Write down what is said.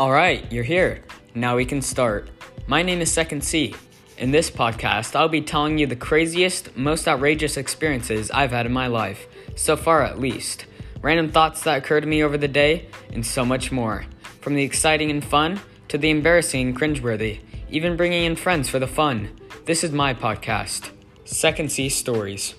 All right, you're here. Now we can start. My name is Second C. In this podcast, I'll be telling you the craziest, most outrageous experiences I've had in my life, so far at least, random thoughts that occurred to me over the day, and so much more. From the exciting and fun to the embarrassing and cringeworthy, even bringing in friends for the fun. This is my podcast, Second C Stories.